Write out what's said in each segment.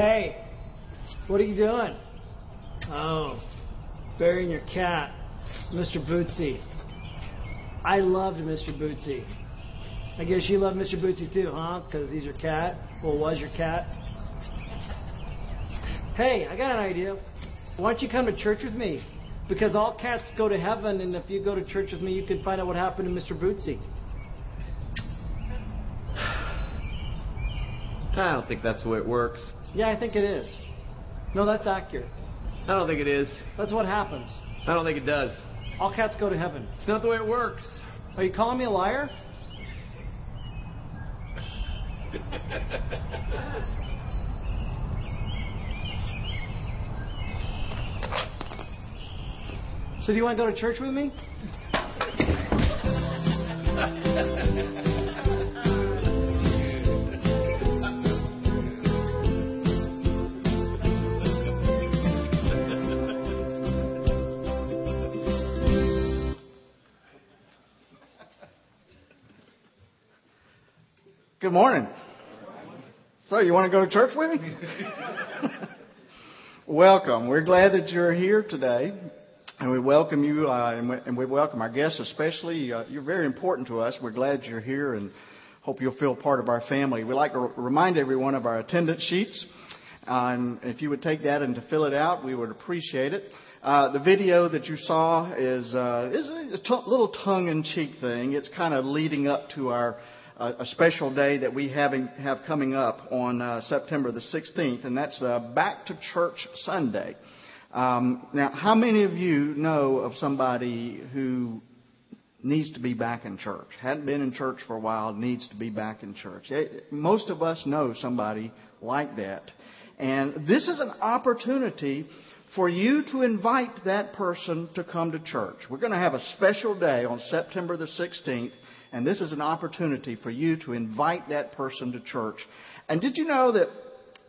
Hey, what are you doing? Oh, burying your cat, Mr. Bootsy. I loved Mr. Bootsy. I guess you love Mr. Bootsy too, huh? Because he's your cat? Well, was your cat? Hey, I got an idea. Why don't you come to church with me? Because all cats go to heaven, and if you go to church with me, you can find out what happened to Mr. Bootsy. I don't think that's the way it works. Yeah, I think it is. No, that's accurate. I don't think it is. That's what happens. I don't think it does. All cats go to heaven. It's not the way it works. Are you calling me a liar? So, do you want to go to church with me? Good morning. So, you want to go to church with me? welcome. We're glad that you're here today. And we welcome you, uh, and, we, and, we, welcome our guests especially. Uh, you're very important to us. We're glad you're here and hope you'll feel part of our family. We'd like to r- remind everyone of our attendance sheets. Uh, and if you would take that and to fill it out, we would appreciate it. Uh, the video that you saw is, uh, is a t- little tongue-in-cheek thing. It's kind of leading up to our a special day that we have coming up on uh, September the 16th, and that's the Back to Church Sunday. Um, now, how many of you know of somebody who needs to be back in church? Hadn't been in church for a while, needs to be back in church. It, most of us know somebody like that. And this is an opportunity for you to invite that person to come to church. We're going to have a special day on September the 16th and this is an opportunity for you to invite that person to church. And did you know that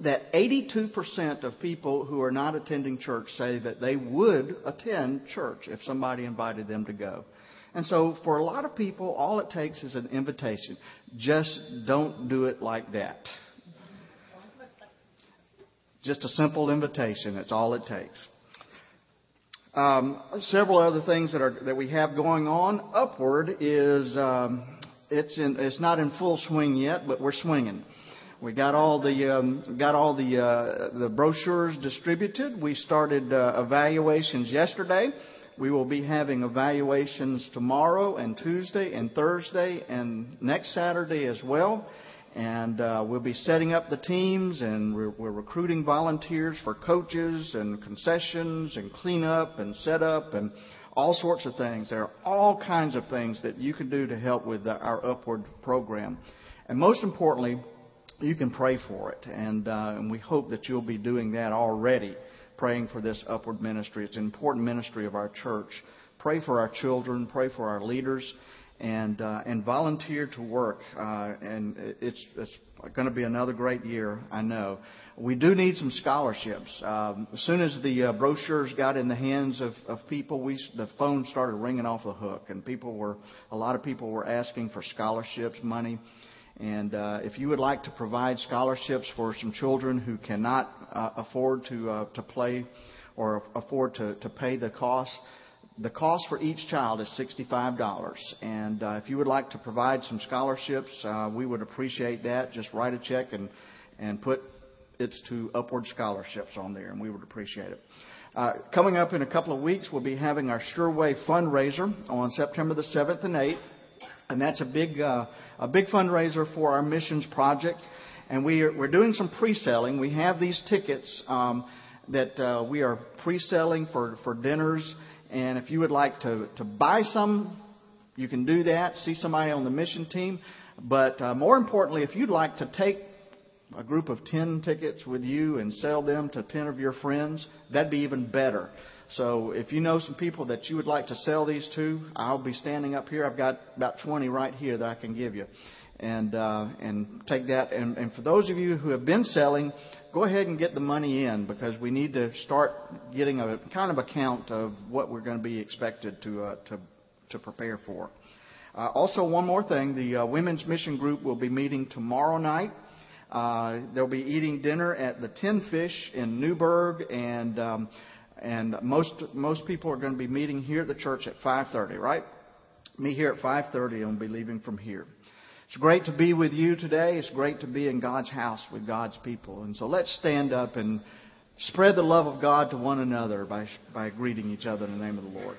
that 82% of people who are not attending church say that they would attend church if somebody invited them to go. And so for a lot of people, all it takes is an invitation. Just don't do it like that. Just a simple invitation. That's all it takes. Um, several other things that are that we have going on. Upward is um, it's in, it's not in full swing yet, but we're swinging. We got all the um, got all the uh, the brochures distributed. We started uh, evaluations yesterday. We will be having evaluations tomorrow and Tuesday and Thursday and next Saturday as well. And uh, we'll be setting up the teams, and we're, we're, recruiting volunteers for coaches and concessions and cleanup and setup and all sorts of things. There are all kinds of things that you can do to help with the, our upward program. And most importantly, you can pray for it. And, uh, and we hope that you'll be doing that already, praying for this upward ministry. It's an important ministry of our church. Pray for our children, pray for our leaders and uh, and volunteer to work. Uh, and it's it's going to be another great year, I know. We do need some scholarships. Um, as soon as the uh, brochures got in the hands of, of people, we the phone started ringing off the hook, and people were a lot of people were asking for scholarships money. And uh, if you would like to provide scholarships for some children who cannot uh, afford to uh, to play or afford to, to pay the cost, the cost for each child is $65. And uh, if you would like to provide some scholarships, uh, we would appreciate that. Just write a check and, and put it's to Upward Scholarships on there, and we would appreciate it. Uh, coming up in a couple of weeks, we'll be having our Sureway fundraiser on September the 7th and 8th. And that's a big, uh, a big fundraiser for our missions project. And we are, we're doing some pre-selling. We have these tickets um, that uh, we are pre-selling for, for dinners and if you would like to, to buy some, you can do that. See somebody on the mission team. But uh, more importantly, if you'd like to take a group of 10 tickets with you and sell them to 10 of your friends, that'd be even better. So if you know some people that you would like to sell these to, I'll be standing up here. I've got about 20 right here that I can give you. And, uh, and take that. And, and for those of you who have been selling, go ahead and get the money in because we need to start getting a kind of account of what we're going to be expected to, uh, to, to prepare for. Uh, also, one more thing the uh, Women's Mission Group will be meeting tomorrow night. Uh, they'll be eating dinner at the Tin Fish in Newburgh, and um, and most most people are going to be meeting here at the church at 5:30. Right, meet here at 5:30, and we'll be leaving from here. It's great to be with you today. It's great to be in God's house with God's people. And so let's stand up and spread the love of God to one another by, by greeting each other in the name of the Lord.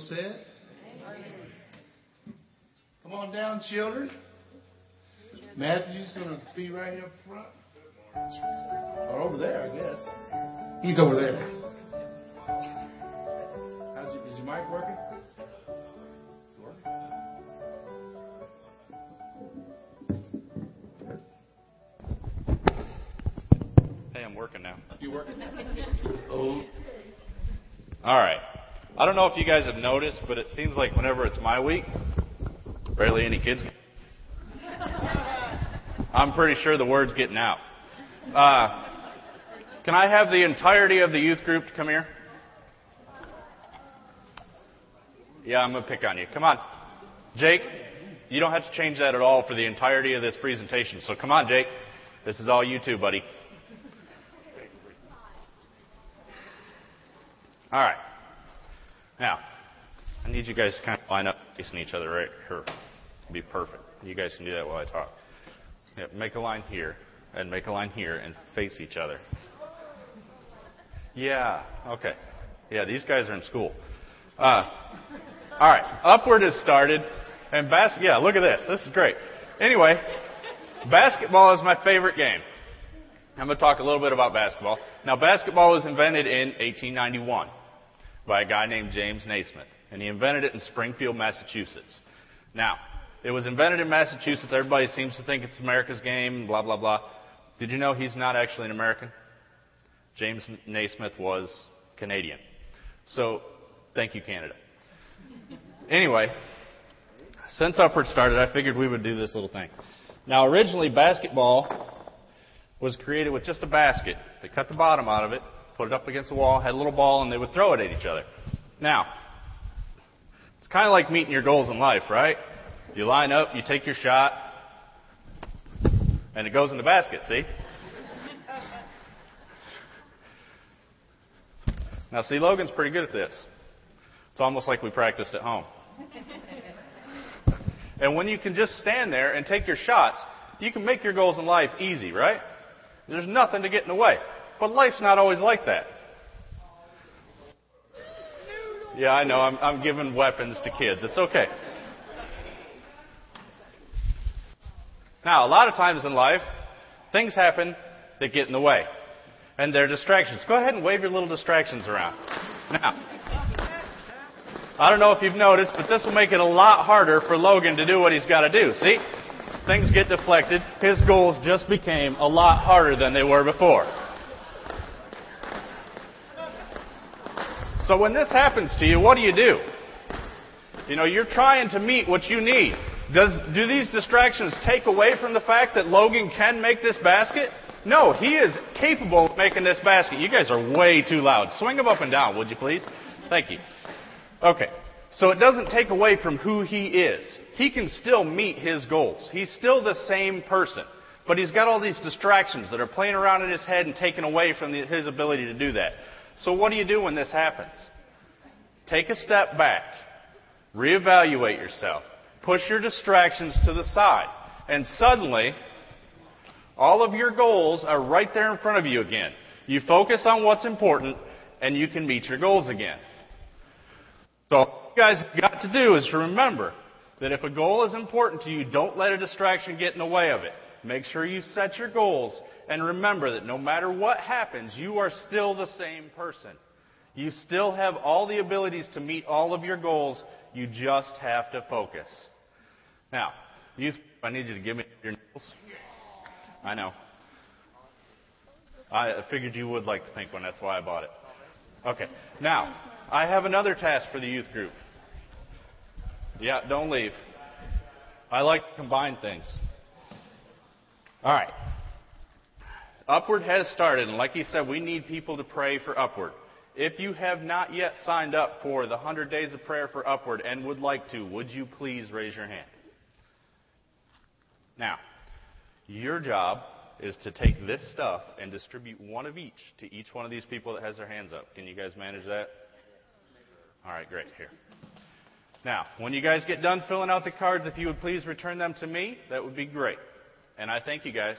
People said? Come on down, children. Matthew's going to be right here up front. Or over there, I guess. He's over there. How's your, is your mic working? Working? Hey, I'm working now. You working? oh. All right. I don't know if you guys have noticed, but it seems like whenever it's my week, barely any kids. I'm pretty sure the word's getting out. Uh, can I have the entirety of the youth group to come here? Yeah, I'm going to pick on you. Come on. Jake, you don't have to change that at all for the entirety of this presentation. So come on, Jake. This is all you too, buddy. All right. Now, I need you guys to kind of line up facing each other right here. Be perfect. You guys can do that while I talk. Yeah, make a line here, and make a line here, and face each other. Yeah. Okay. Yeah, these guys are in school. Uh, all right. Upward has started, and bas- Yeah, look at this. This is great. Anyway, basketball is my favorite game. I'm going to talk a little bit about basketball. Now, basketball was invented in 1891 by a guy named James Naismith, and he invented it in Springfield, Massachusetts. Now, it was invented in Massachusetts. Everybody seems to think it's America's game, blah, blah, blah. Did you know he's not actually an American? James Naismith was Canadian. So, thank you, Canada. Anyway, since Upward started, I figured we would do this little thing. Now, originally, basketball was created with just a basket. They cut the bottom out of it, put it up against the wall, had a little ball, and they would throw it at each other. Now, it's kind of like meeting your goals in life, right? You line up, you take your shot, and it goes in the basket, see? Now, see, Logan's pretty good at this. It's almost like we practiced at home. And when you can just stand there and take your shots, you can make your goals in life easy, right? There's nothing to get in the way. But life's not always like that. Yeah, I know. I'm, I'm giving weapons to kids. It's okay. Now, a lot of times in life, things happen that get in the way. And they're distractions. Go ahead and wave your little distractions around. Now, I don't know if you've noticed, but this will make it a lot harder for Logan to do what he's got to do. See? Things get deflected. His goals just became a lot harder than they were before. So when this happens to you, what do you do? You know, you're trying to meet what you need. Does, do these distractions take away from the fact that Logan can make this basket? No, he is capable of making this basket. You guys are way too loud. Swing them up and down, would you please? Thank you. Okay. So it doesn't take away from who he is. He can still meet his goals. He's still the same person. But he's got all these distractions that are playing around in his head and taking away from the, his ability to do that. So what do you do when this happens? Take a step back. Reevaluate yourself. Push your distractions to the side. And suddenly, all of your goals are right there in front of you again. You focus on what's important and you can meet your goals again. So all you guys have got to do is to remember that if a goal is important to you, don't let a distraction get in the way of it. Make sure you set your goals and remember that no matter what happens, you are still the same person. You still have all the abilities to meet all of your goals. You just have to focus. Now, youth, I need you to give me your nipples. I know. I figured you would like the pink one. That's why I bought it. Okay. Now, I have another task for the youth group. Yeah, don't leave. I like to combine things. All right. Upward has started, and like he said, we need people to pray for Upward. If you have not yet signed up for the 100 Days of Prayer for Upward and would like to, would you please raise your hand? Now, your job is to take this stuff and distribute one of each to each one of these people that has their hands up. Can you guys manage that? All right, great. Here. Now, when you guys get done filling out the cards, if you would please return them to me, that would be great. And I thank you guys.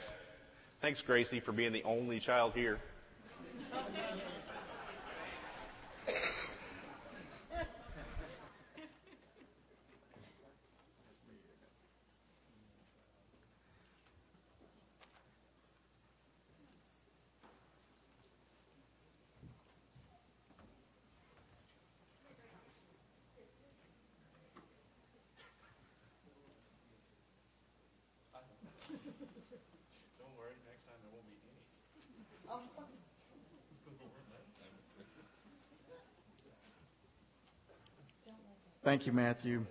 Thanks, Gracie, for being the only child here. Thank you, Matthew.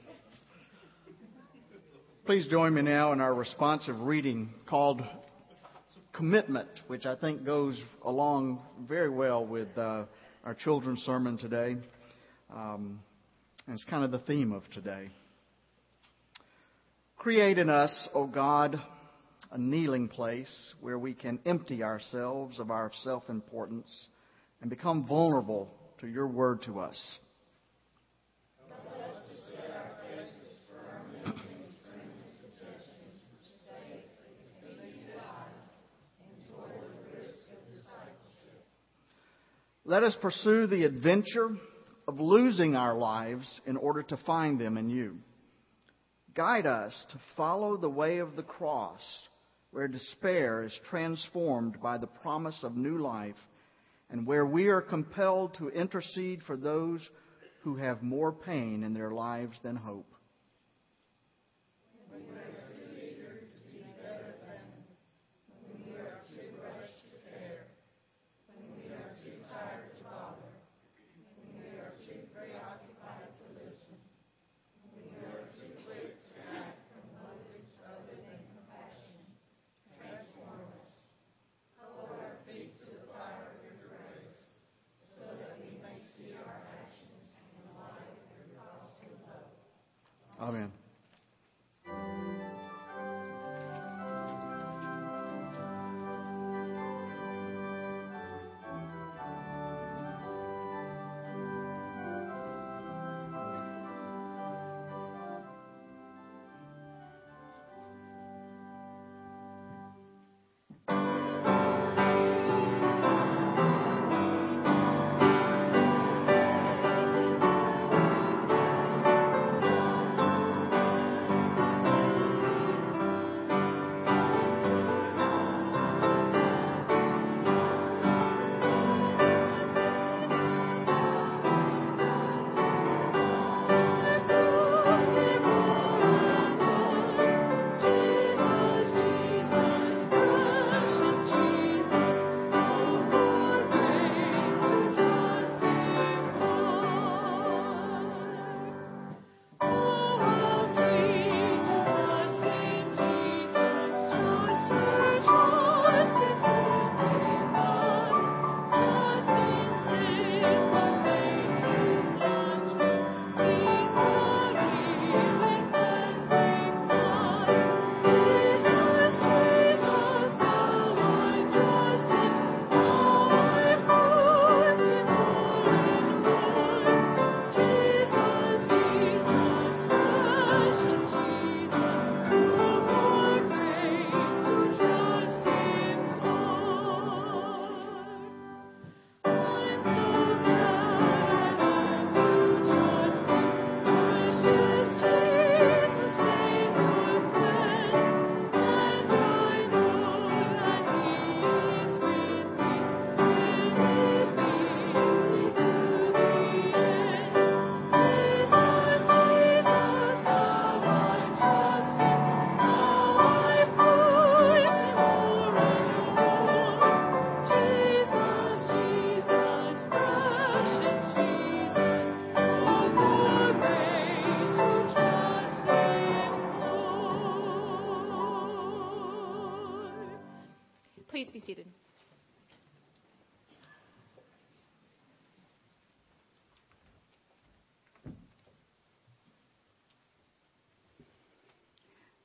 Please join me now in our responsive reading called Commitment, which I think goes along very well with uh, our children's sermon today. Um, and it's kind of the theme of today. Create in us, O God, a kneeling place where we can empty ourselves of our self importance and become vulnerable to your word to us. Let us pursue the adventure of losing our lives in order to find them in you. Guide us to follow the way of the cross, where despair is transformed by the promise of new life, and where we are compelled to intercede for those who have more pain in their lives than hope. Amen. Please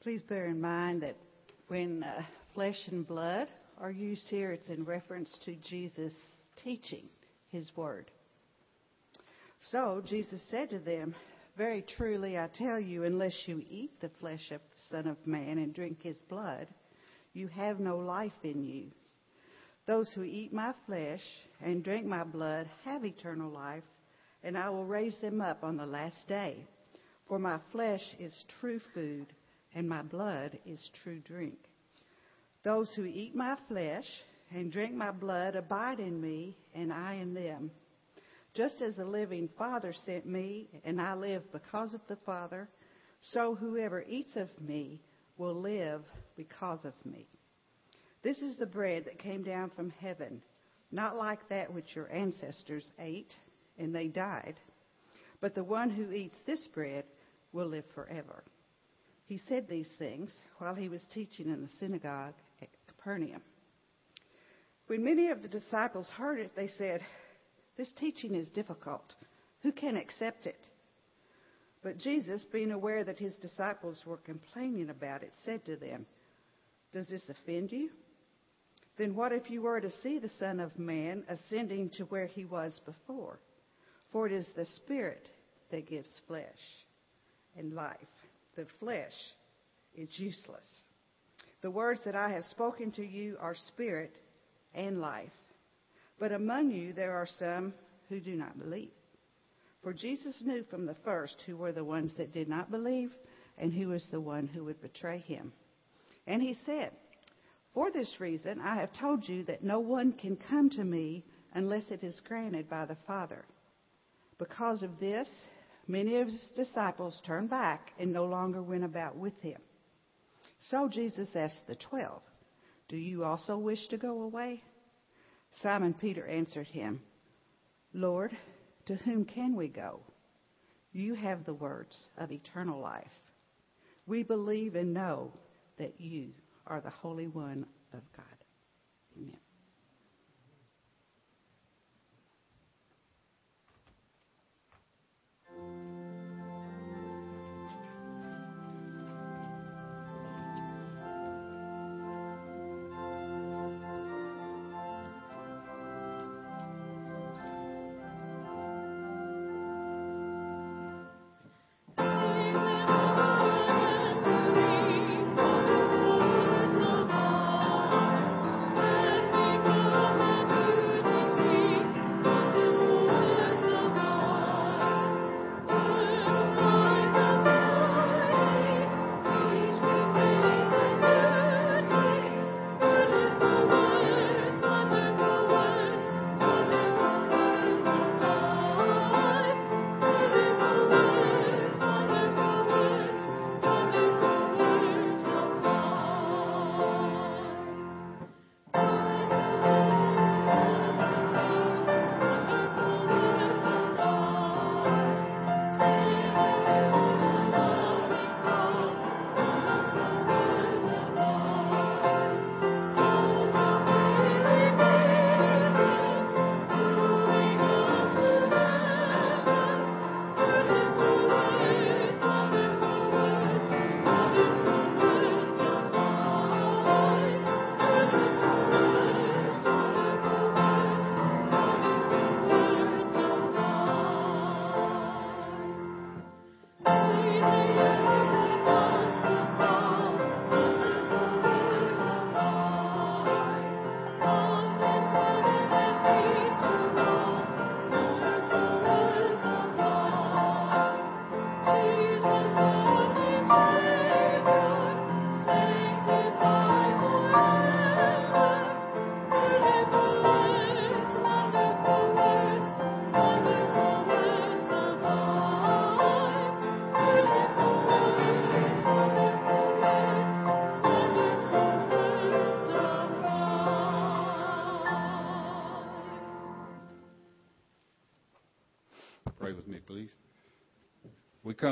Please bear in mind that When uh, flesh and blood are used here, it's in reference to Jesus teaching his word. So Jesus said to them, Very truly I tell you, unless you eat the flesh of the Son of Man and drink his blood, you have no life in you. Those who eat my flesh and drink my blood have eternal life, and I will raise them up on the last day. For my flesh is true food, and my blood is true drink. Those who eat my flesh and drink my blood abide in me, and I in them. Just as the living Father sent me, and I live because of the Father, so whoever eats of me will live because of me. This is the bread that came down from heaven, not like that which your ancestors ate, and they died. But the one who eats this bread will live forever. He said these things while he was teaching in the synagogue at Capernaum. When many of the disciples heard it, they said, This teaching is difficult. Who can accept it? But Jesus, being aware that his disciples were complaining about it, said to them, Does this offend you? Then what if you were to see the Son of Man ascending to where he was before? For it is the Spirit that gives flesh and life. The flesh is useless. The words that I have spoken to you are spirit and life. But among you there are some who do not believe. For Jesus knew from the first who were the ones that did not believe and who was the one who would betray him. And he said, For this reason I have told you that no one can come to me unless it is granted by the Father. Because of this, many of his disciples turned back and no longer went about with him. So Jesus asked the twelve, Do you also wish to go away? Simon Peter answered him, Lord, to whom can we go? You have the words of eternal life. We believe and know that you are the Holy One of God. Amen.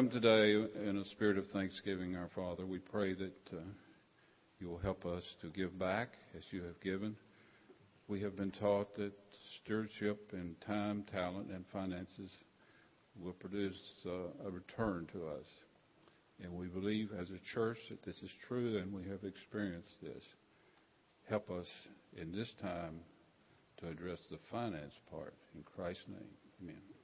Come today in a spirit of thanksgiving, our Father. We pray that uh, you will help us to give back as you have given. We have been taught that stewardship in time, talent, and finances will produce uh, a return to us And we believe as a church that this is true and we have experienced this. Help us in this time to address the finance part. In Christ's name, amen.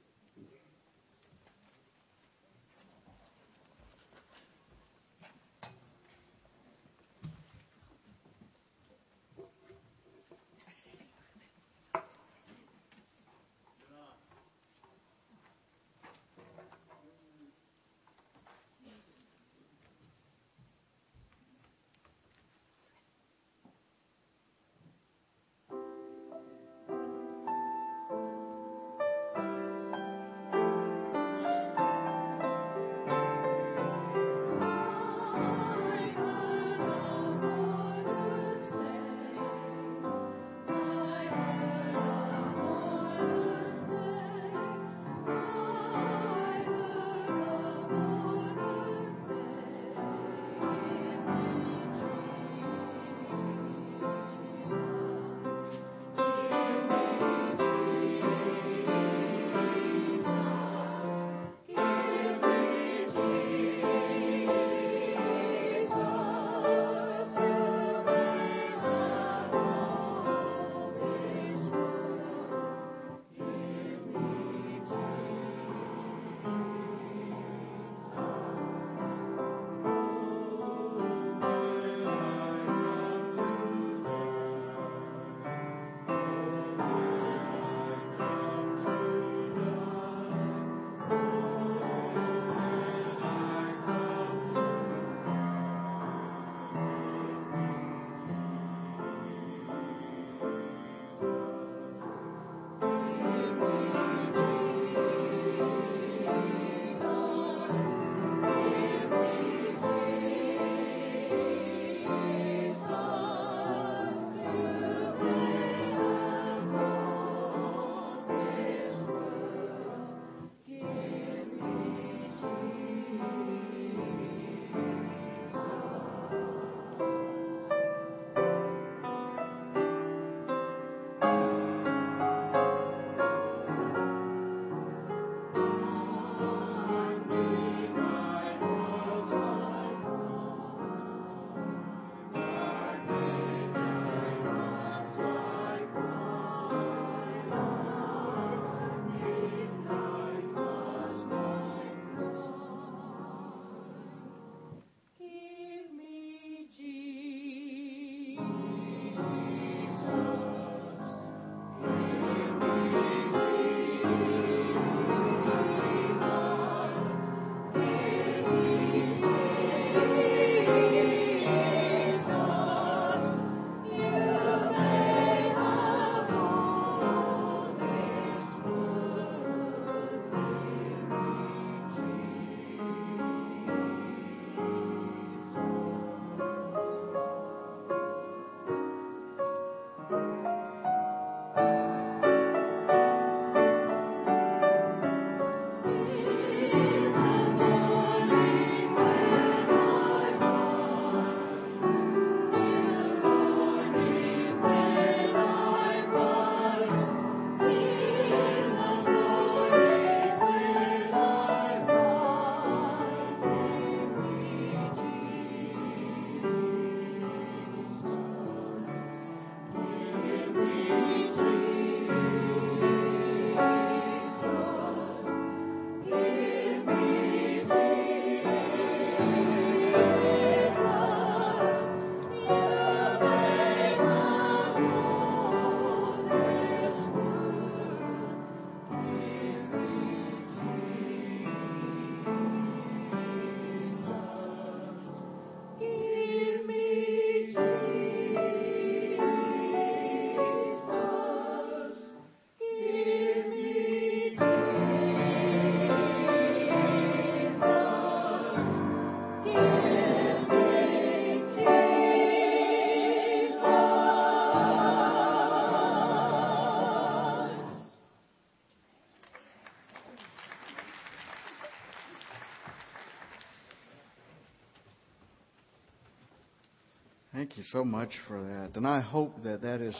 You so much for that. And I hope that that is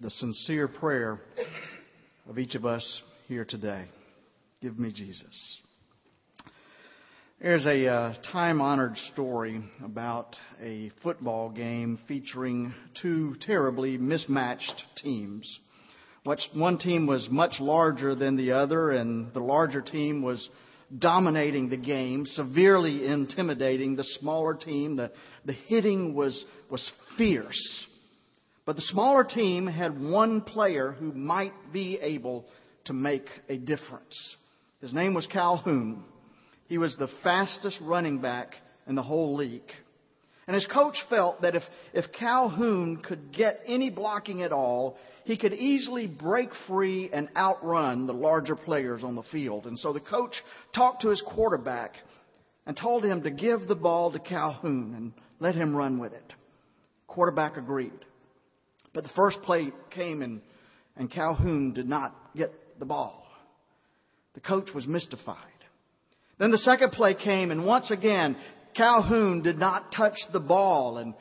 the sincere prayer of each of us here today. Give me Jesus. There's a uh, time honored story about a football game featuring two terribly mismatched teams. One team was much larger than the other, and the larger team was dominating the game, severely intimidating the smaller team. The, the hitting was, was fierce. But the smaller team had one player who might be able to make a difference. His name was Calhoun. He was the fastest running back in the whole league. And his coach felt that if, if Calhoun could get any blocking at all, he could easily break free and outrun the larger players on the field. And so the coach talked to his quarterback and told him to give the ball to Calhoun and let him run with it. Quarterback agreed. But the first play came and, and Calhoun did not get the ball. The coach was mystified. Then the second play came, and once again, Calhoun did not touch the ball. And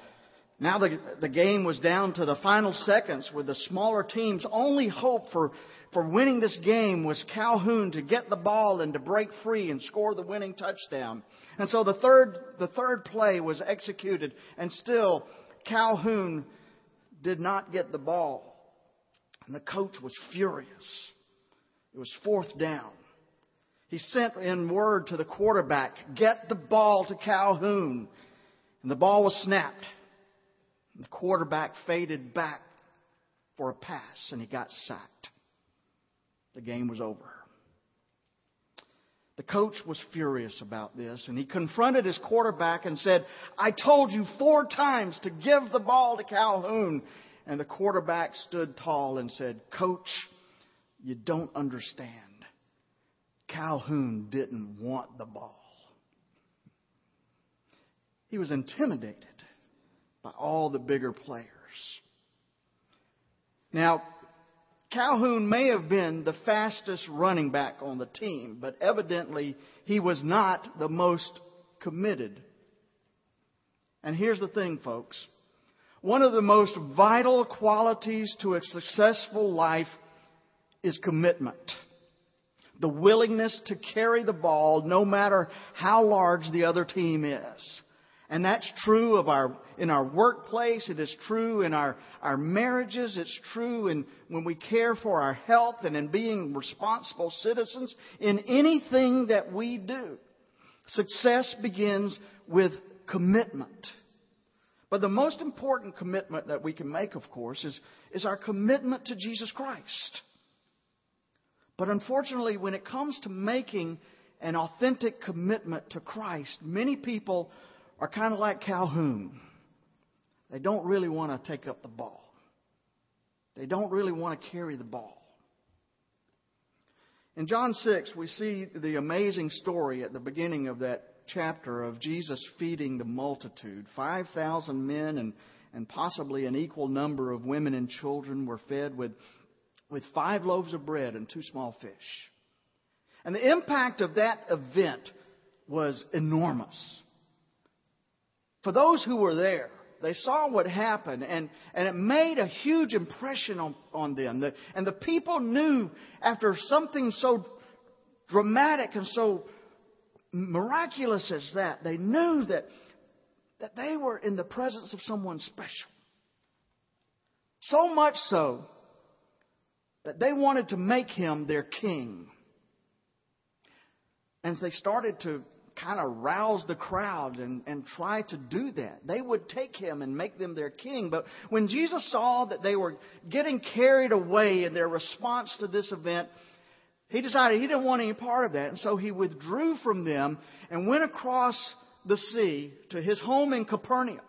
now the, the game was down to the final seconds with the smaller team's only hope for, for winning this game was Calhoun to get the ball and to break free and score the winning touchdown. And so the third, the third play was executed, and still Calhoun did not get the ball. And the coach was furious. It was fourth down. He sent in word to the quarterback, get the ball to Calhoun. And the ball was snapped. And the quarterback faded back for a pass and he got sacked. The game was over. The coach was furious about this and he confronted his quarterback and said, I told you four times to give the ball to Calhoun. And the quarterback stood tall and said, Coach, you don't understand. Calhoun didn't want the ball. He was intimidated by all the bigger players. Now, Calhoun may have been the fastest running back on the team, but evidently he was not the most committed. And here's the thing, folks. One of the most vital qualities to a successful life is commitment the willingness to carry the ball no matter how large the other team is. And that's true of our, in our workplace. It is true in our, our marriages. It's true in when we care for our health and in being responsible citizens in anything that we do. Success begins with commitment. But the most important commitment that we can make, of course, is, is our commitment to Jesus Christ. But unfortunately, when it comes to making an authentic commitment to Christ, many people are kind of like Calhoun. They don't really want to take up the ball. They don't really want to carry the ball. In John 6, we see the amazing story at the beginning of that chapter of Jesus feeding the multitude. 5,000 men and, and possibly an equal number of women and children were fed with with five loaves of bread and two small fish. And the impact of that event was enormous. For those who were there, they saw what happened and, and it made a huge impression on, on them. The, and the people knew after something so dramatic and so miraculous as that, they knew that, that they were in the presence of someone special. So much so that they wanted to make him their king. And they started to kind of rouse the crowd and, and try to do that. They would take him and make them their king. But when Jesus saw that they were getting carried away in their response to this event, he decided he didn't want any part of that. And so he withdrew from them and went across the sea to his home in Capernaum.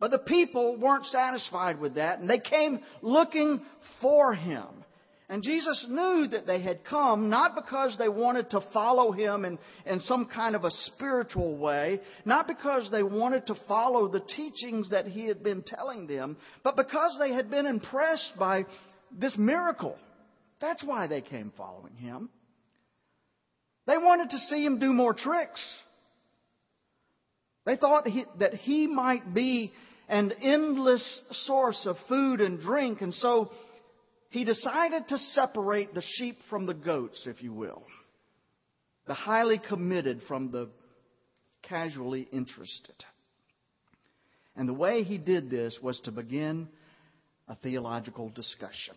But the people weren't satisfied with that, and they came looking for him. And Jesus knew that they had come not because they wanted to follow him in, in some kind of a spiritual way, not because they wanted to follow the teachings that he had been telling them, but because they had been impressed by this miracle. That's why they came following him. They wanted to see him do more tricks. They thought he, that he might be an endless source of food and drink. And so he decided to separate the sheep from the goats, if you will. the highly committed from the casually interested. And the way he did this was to begin a theological discussion.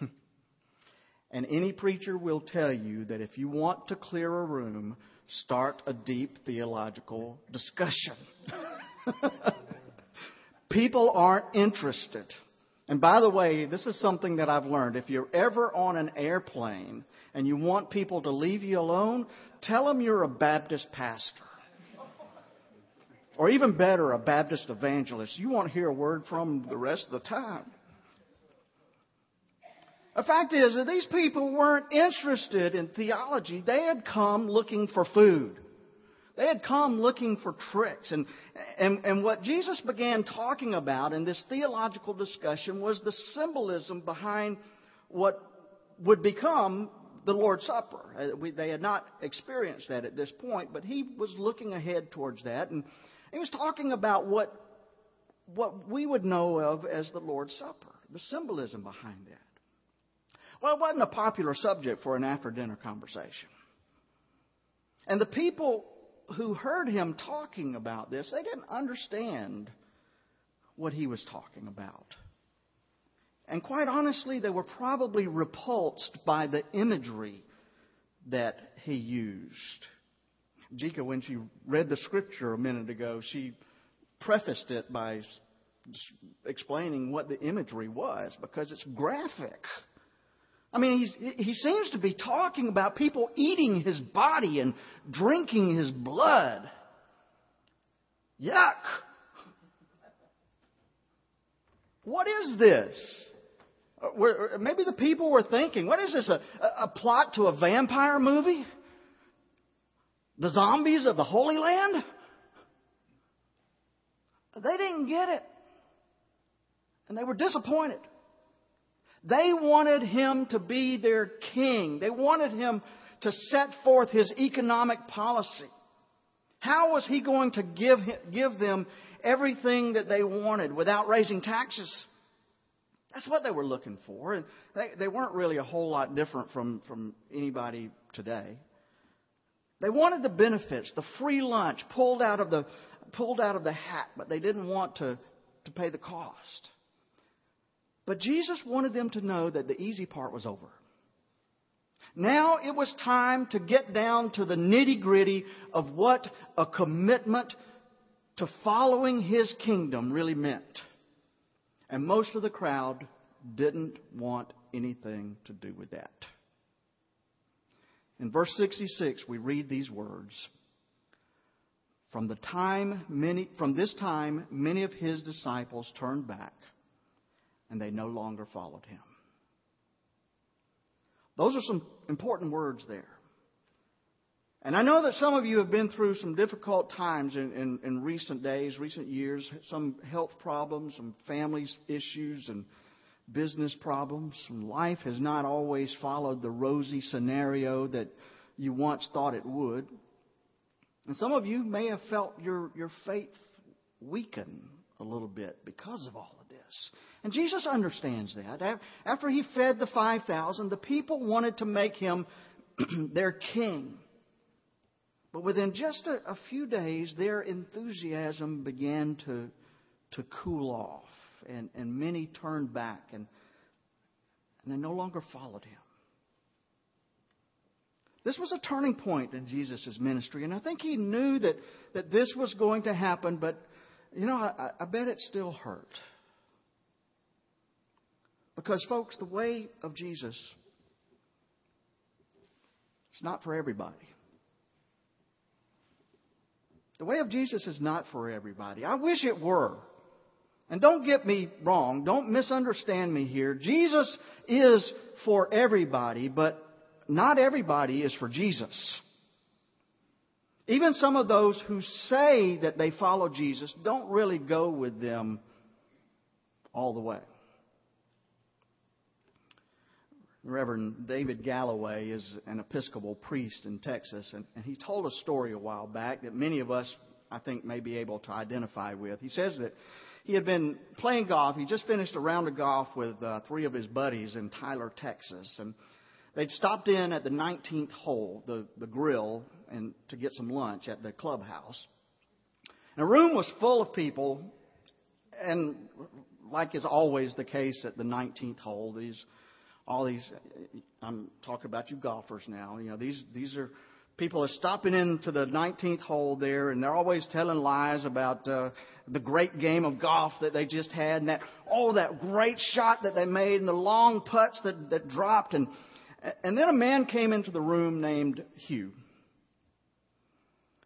and any preacher will tell you that if you want to clear a room, start a deep theological discussion. People aren't interested. And by the way, this is something that I've learned. If you're ever on an airplane and you want people to leave you alone, tell them you're a Baptist pastor. Or even better, a Baptist evangelist. You won't hear a word from the rest of the time. The fact is that these people weren't interested in theology. They had come looking for food. They had come looking for tricks. And, and, and what Jesus began talking about in this theological discussion was the symbolism behind what would become the Lord's Supper. Uh, they had not experienced that at this point, but he was looking ahead towards that. And he was talking about what, what we would know of as the Lord's Supper, the symbolism behind that. Well, it wasn't a popular subject for an after dinner conversation. And the people who heard him talking about this, they didn't understand what he was talking about. And quite honestly, they were probably repulsed by the imagery that he used. Jika, when she read the scripture a minute ago, she prefaced it by explaining what the imagery was because it's graphic. I mean, he seems to be talking about people eating his body and drinking his blood. Yuck. What is this? Uh, maybe the people were thinking, what is this, a, a plot to a vampire movie? The zombies of the Holy Land? They didn't get it. And they were disappointed. They wanted him to be their king. They wanted him to set forth his economic policy. How was he going to give, give them everything that they wanted without raising taxes? That's what they were looking for. And they, they weren't really a whole lot different from, from anybody today. They wanted the benefits, the free lunch pulled out of the, pulled out of the hat, but they didn't want to, to pay the cost. But Jesus wanted them to know that the easy part was over. Now it was time to get down to the nitty gritty of what a commitment to following His kingdom really meant. And most of the crowd didn't want anything to do with that. In verse 66, we read these words. From the time many, from this time, many of his disciples turned back and they no longer followed him. Those are some important words there. And I know that some of you have been through some difficult times in, in, in recent days, recent years, some health problems, some family issues, and business problems. And life has not always followed the rosy scenario that you once thought it would. And some of you may have felt your, your faith weaken a little bit because of all. And Jesus understands that. After he fed the 5,000, the people wanted to make him their king. But within just a, a, few days, their enthusiasm began to, to cool off, and, and many turned back, and, and they no longer followed him. This was a turning point in Jesus' ministry, and I think he knew that, that this was going to happen, but, you know, I, I bet it still hurt. Because, folks, the way of Jesus is not for everybody. The way of Jesus is not for everybody. I wish it were. And don't get me wrong, don't misunderstand me here. Jesus is for everybody, but not everybody is for Jesus. Even some of those who say that they follow Jesus don't really go with them all the way. Reverend David Galloway is an Episcopal priest in Texas, and, and he told a story a while back that many of us, I think, may be able to identify with. He says that he had been playing golf. He just finished a round of golf with uh, three of his buddies in Tyler, Texas, and they'd stopped in at the 19th hole, the, the grill, and to get some lunch at the clubhouse. And the room was full of people, and like is always the case at the 19th hole, these all these I'm talking about you golfers now. You know, these these are people are stopping into the 19th hole there, and they're always telling lies about uh, the great game of golf that they just had, and that oh, that great shot that they made, and the long putts that that dropped, and and then a man came into the room named Hugh.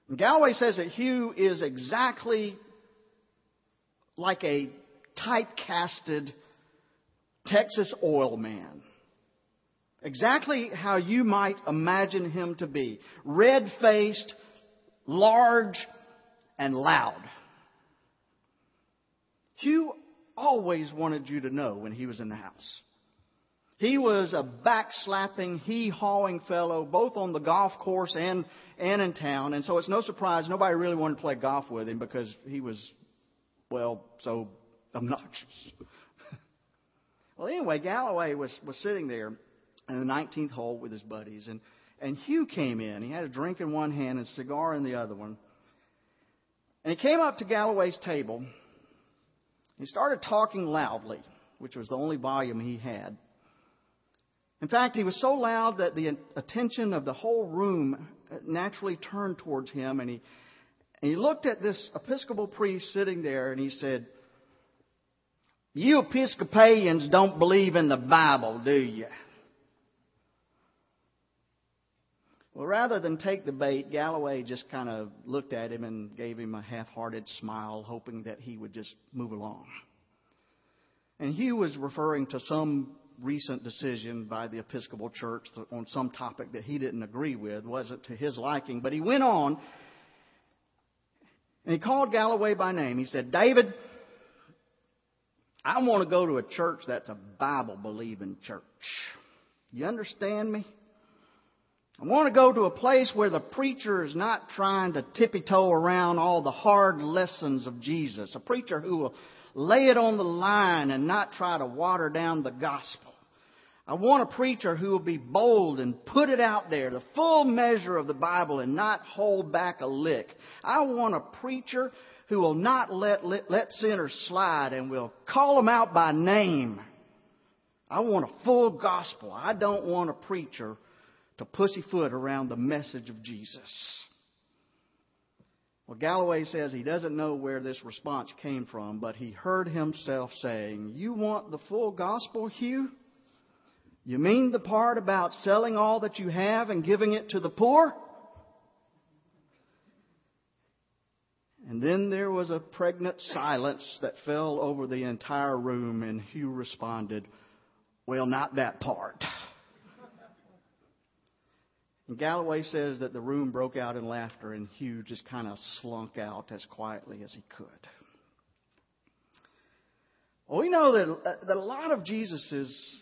And Galloway says that Hugh is exactly like a typecasted Texas oil man. Exactly how you might imagine him to be. Red faced, large, and loud. Hugh always wanted you to know when he was in the house. He was a backslapping, he hawing fellow, both on the golf course and, and in town. And so it's no surprise nobody really wanted to play golf with him because he was, well, so obnoxious. well, anyway, Galloway was, was sitting there in the 19th hole with his buddies, and, and Hugh came in. He had a drink in one hand and a cigar in the other one. And he came up to Galloway's table. He started talking loudly, which was the only volume he had. In fact, he was so loud that the attention of the whole room naturally turned towards him, and he, and he looked at this Episcopal priest sitting there, and he said, You Episcopalians don't believe in the Bible, do you? Well, rather than take the bait, Galloway just kind of looked at him and gave him a half hearted smile, hoping that he would just move along. And Hugh was referring to some recent decision by the Episcopal Church on some topic that he didn't agree with, wasn't to his liking. But he went on and he called Galloway by name. He said, David, I want to go to a church that's a Bible believing church. You understand me? I want to go to a place where the preacher is not trying to tippy toe around all the hard lessons of Jesus. A preacher who will lay it on the line and not try to water down the gospel. I want a preacher who will be bold and put it out there, the full measure of the Bible and not hold back a lick. I want a preacher who will not let, let, let sinners slide and will call them out by name. I want a full gospel. I don't want a preacher to pussyfoot around the message of Jesus. Well, Galloway says he doesn't know where this response came from, but he heard himself saying, You want the full gospel, Hugh? You mean the part about selling all that you have and giving it to the poor? And then there was a pregnant silence that fell over the entire room, and Hugh responded, Well, not that part. And Galloway says that the room broke out in laughter and Hugh just kind of slunk out as quietly as he could. Well, we know that, uh, that a lot of Jesus'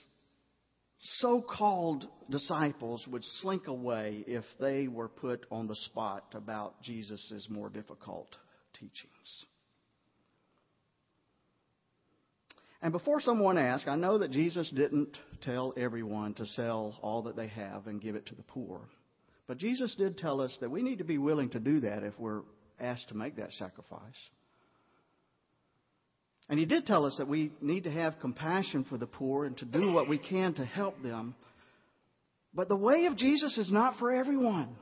so called disciples would slink away if they were put on the spot about Jesus' more difficult teachings. And before someone asks, I know that Jesus didn't tell everyone to sell all that they have and give it to the poor. But Jesus did tell us that we need to be willing to do that if we're asked to make that sacrifice. And he did tell us that we need to have compassion for the poor and to do what we can to help them. But the way of Jesus is not for everyone.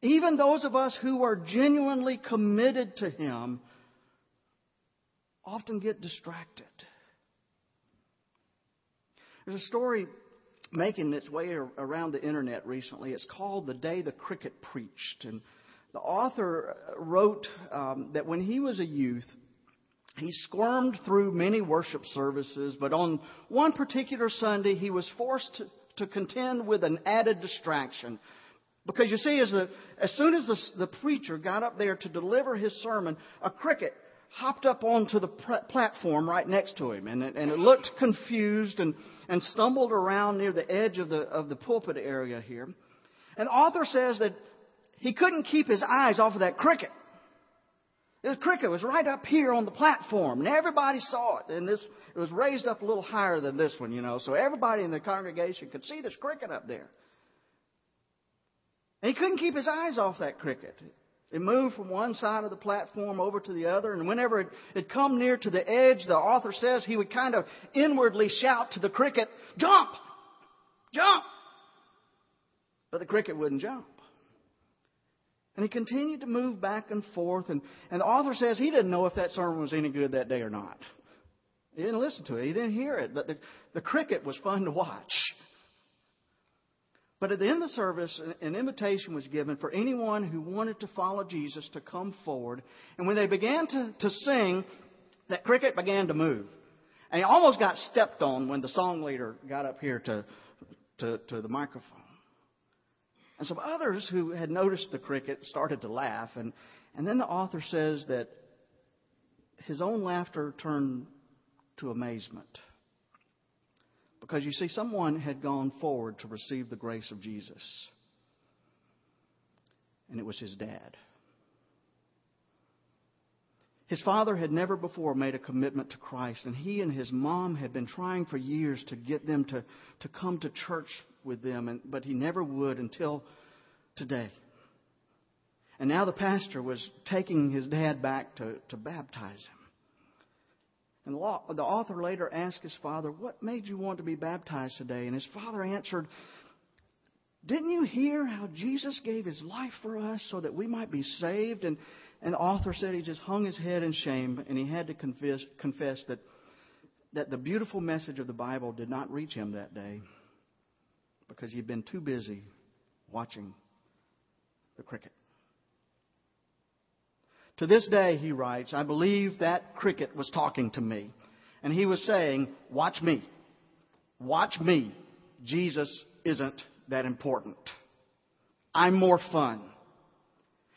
Even those of us who are genuinely committed to Him often get distracted. There's a story making its way around the internet recently. It's called The Day the Cricket Preached. And the author wrote um, that when he was a youth, he squirmed through many worship services, but on one particular Sunday, he was forced to, to contend with an added distraction. Because you see, as, the, as soon as the, the preacher got up there to deliver his sermon, a cricket hopped up onto the platform right next to him, and it, and it looked confused and, and stumbled around near the edge of the, of the pulpit area here. And author says that he couldn't keep his eyes off of that cricket. The cricket was right up here on the platform, and everybody saw it. And this it was raised up a little higher than this one, you know, so everybody in the congregation could see this cricket up there. And he couldn't keep his eyes off that cricket. It moved from one side of the platform over to the other, and whenever it had come near to the edge, the author says he would kind of inwardly shout to the cricket, Jump! Jump! But the cricket wouldn't jump. And he continued to move back and forth, and, and the author says he didn't know if that sermon was any good that day or not. He didn't listen to it, he didn't hear it, but the, the cricket was fun to watch. But at the end of the service, an invitation was given for anyone who wanted to follow Jesus to come forward. And when they began to, to sing, that cricket began to move. And he almost got stepped on when the song leader got up here to, to, to the microphone. And some others who had noticed the cricket started to laugh. And, and then the author says that his own laughter turned to amazement. Because you see, someone had gone forward to receive the grace of Jesus. And it was his dad. His father had never before made a commitment to Christ, and he and his mom had been trying for years to get them to, to come to church with them, and, but he never would until today. And now the pastor was taking his dad back to, to baptize him. And the author later asked his father, What made you want to be baptized today? And his father answered, Didn't you hear how Jesus gave his life for us so that we might be saved? And, and the author said he just hung his head in shame and he had to confess, confess that, that the beautiful message of the Bible did not reach him that day because he'd been too busy watching the cricket. To this day, he writes, I believe that cricket was talking to me. And he was saying, Watch me. Watch me. Jesus isn't that important. I'm more fun.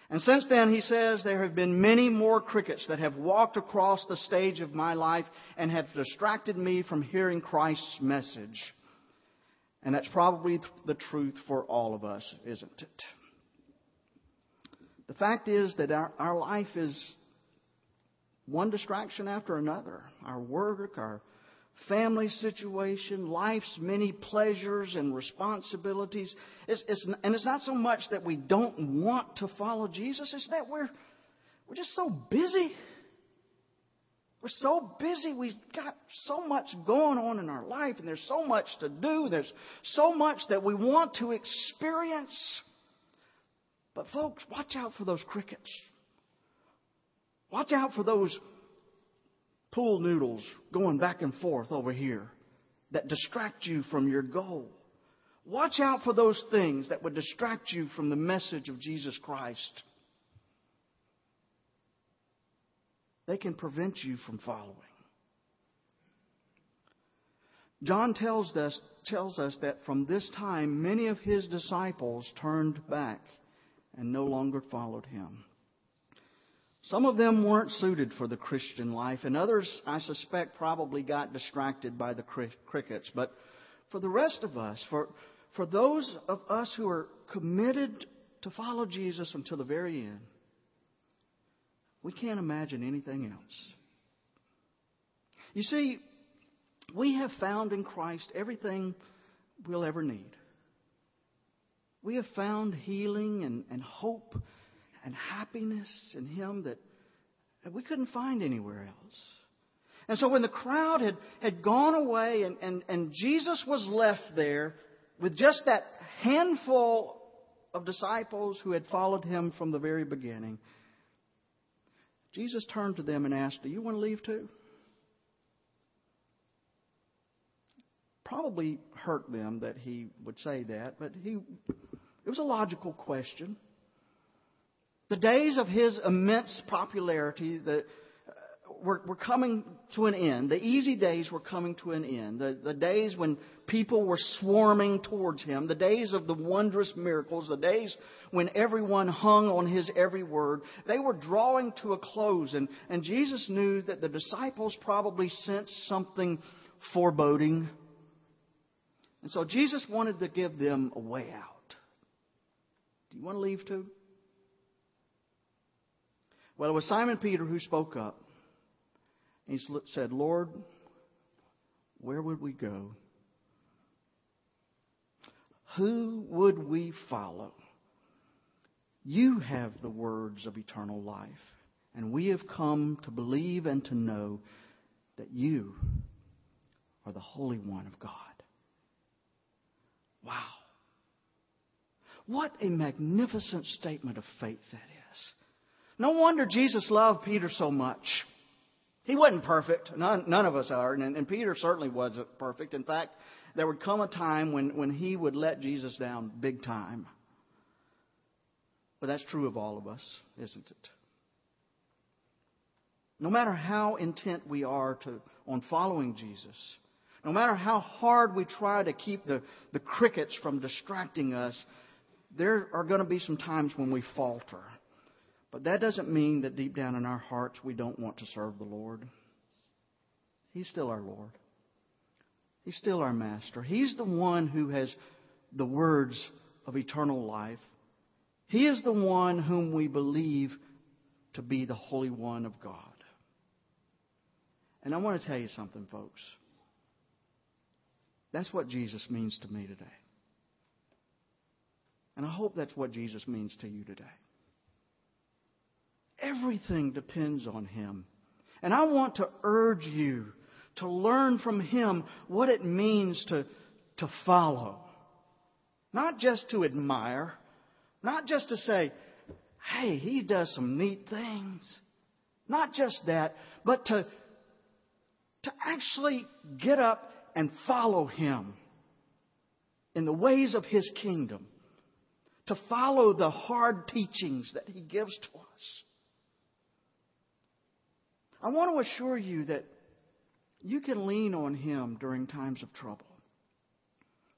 And since then, he says, there have been many more crickets that have walked across the stage of my life and have distracted me from hearing Christ's message. And that's probably the truth for all of us, isn't it? The fact is that our, our life is one distraction after another. Our work, our family situation, life's many pleasures and responsibilities. It's, it's, and it's not so much that we don't want to follow Jesus, it's that we're, we're just so busy. We're so busy. We've got so much going on in our life, and there's so much to do. There's so much that we want to experience. But, folks, watch out for those crickets. Watch out for those pool noodles going back and forth over here that distract you from your goal. Watch out for those things that would distract you from the message of Jesus Christ. They can prevent you from following. John tells us, tells us that from this time many of his disciples turned back and no longer followed him. Some of them weren't suited for the Christian life, and others, I suspect, probably got distracted by the crickets. But for the rest of us, for, for those of us who are committed to follow Jesus until the very end, we can't imagine anything else. You see, we have found in Christ everything we'll ever need. We have found healing and, and hope and happiness in Him that, that we couldn't find anywhere else. And so when the crowd had, had gone away and, and, and Jesus was left there with just that handful of disciples who had followed him from the very beginning, Jesus turned to them and asked, Do you want to leave too? Probably hurt them that he would say that, but he it was a logical question. The days of his immense popularity the, uh, were, were coming to an end. The easy days were coming to an end. The, the days when people were swarming towards him. The days of the wondrous miracles. The days when everyone hung on his every word. They were drawing to a close. And, and Jesus knew that the disciples probably sensed something foreboding. And so Jesus wanted to give them a way out. Do you want to leave too? Well, it was Simon Peter who spoke up. He said, Lord, where would we go? Who would we follow? You have the words of eternal life, and we have come to believe and to know that you are the Holy One of God. Wow. What a magnificent statement of faith that is. No wonder Jesus loved Peter so much. He wasn't perfect. None, none of us are. And, and Peter certainly wasn't perfect. In fact, there would come a time when, when he would let Jesus down big time. But that's true of all of us, isn't it? No matter how intent we are to, on following Jesus, no matter how hard we try to keep the, the crickets from distracting us, there are going to be some times when we falter. But that doesn't mean that deep down in our hearts we don't want to serve the Lord. He's still our Lord. He's still our Master. He's the one who has the words of eternal life. He is the one whom we believe to be the Holy One of God. And I want to tell you something, folks. That's what Jesus means to me today. And I hope that's what Jesus means to you today. Everything depends on Him. And I want to urge you to learn from Him what it means to, to follow. Not just to admire, not just to say, hey, he does some neat things. Not just that, but to, to actually get up and follow him in the ways of his kingdom. To follow the hard teachings that he gives to us. I want to assure you that you can lean on Him during times of trouble.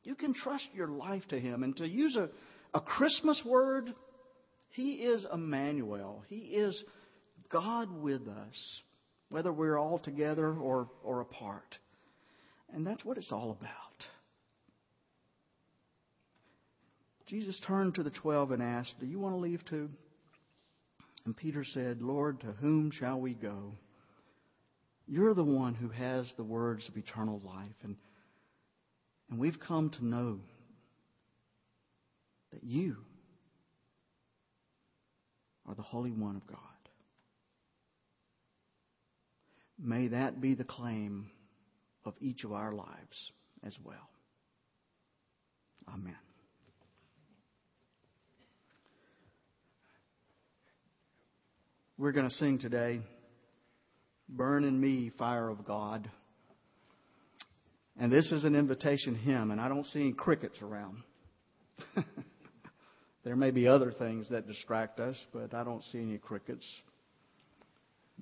You can trust your life to Him. And to use a, a Christmas word, He is Emmanuel. He is God with us, whether we're all together or, or apart. And that's what it's all about. Jesus turned to the twelve and asked, Do you want to leave too? And Peter said, Lord, to whom shall we go? You're the one who has the words of eternal life. And, and we've come to know that you are the Holy One of God. May that be the claim of each of our lives as well. Amen. We're going to sing today. Burn in me, fire of God. And this is an invitation hymn, and I don't see any crickets around. there may be other things that distract us, but I don't see any crickets.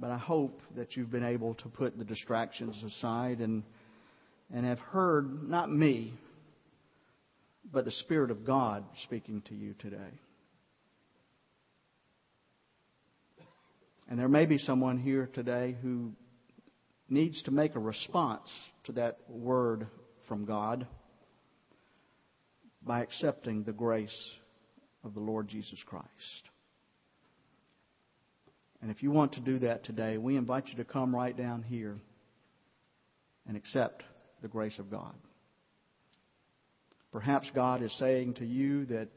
But I hope that you've been able to put the distractions aside and, and have heard, not me, but the Spirit of God speaking to you today. And there may be someone here today who needs to make a response to that word from God by accepting the grace of the Lord Jesus Christ. And if you want to do that today, we invite you to come right down here and accept the grace of God. Perhaps God is saying to you that,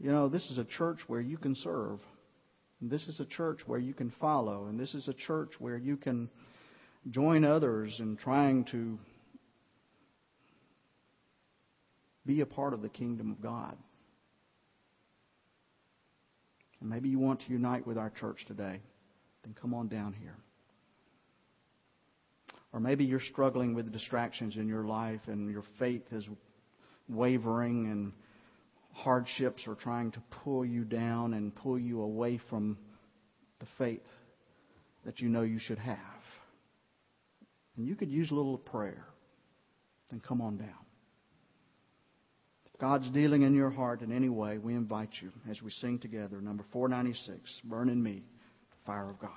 you know, this is a church where you can serve. This is a church where you can follow, and this is a church where you can join others in trying to be a part of the kingdom of God. And maybe you want to unite with our church today, then come on down here. Or maybe you're struggling with distractions in your life and your faith is wavering and hardships are trying to pull you down and pull you away from the faith that you know you should have. And you could use a little prayer. Then come on down. God's dealing in your heart in any way, we invite you as we sing together, number 496, Burn in Me, Fire of God.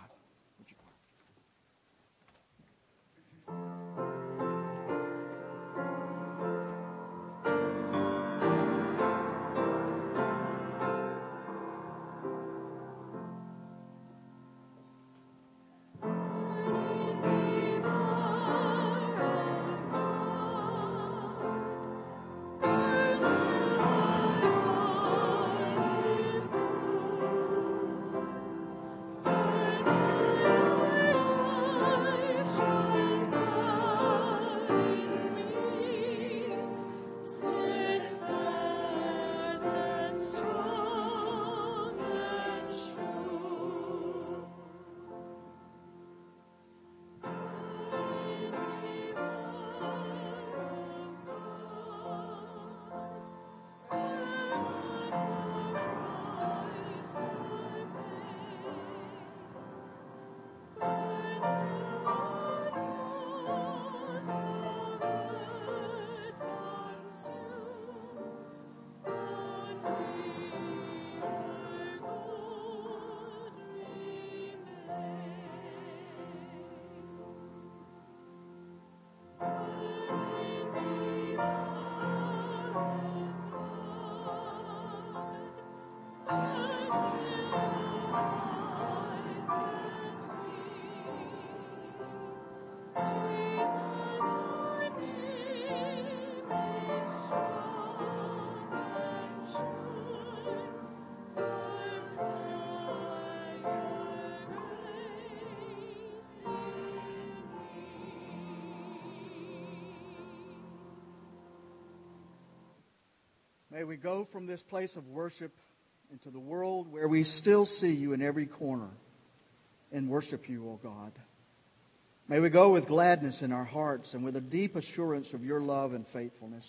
May we go from this place of worship into the world where we still see you in every corner and worship you, O God. May we go with gladness in our hearts and with a deep assurance of your love and faithfulness.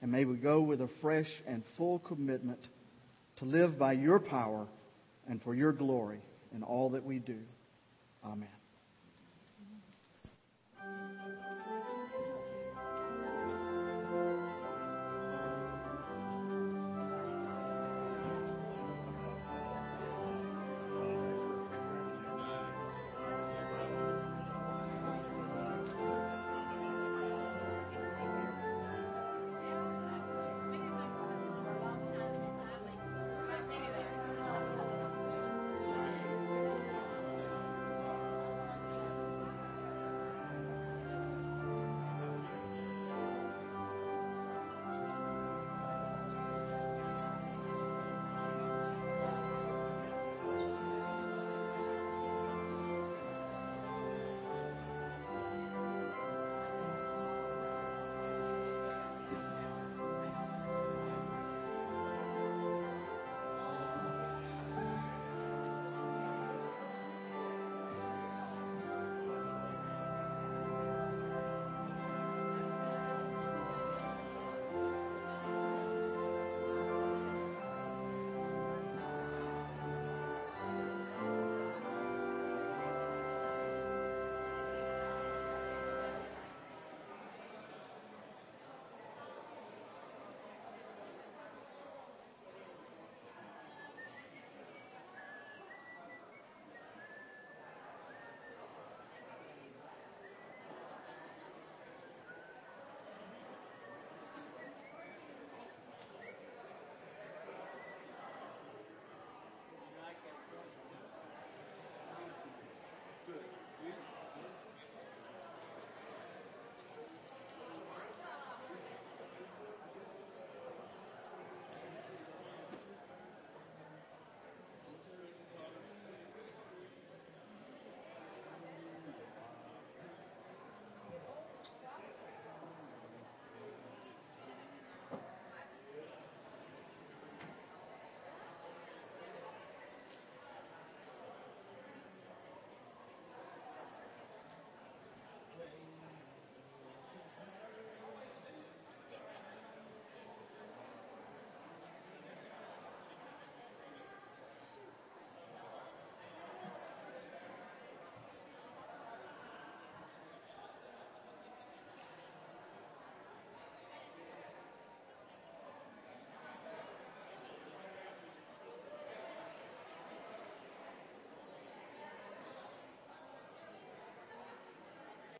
And may we go with a fresh and full commitment to live by your power and for your glory in all that we do. Amen.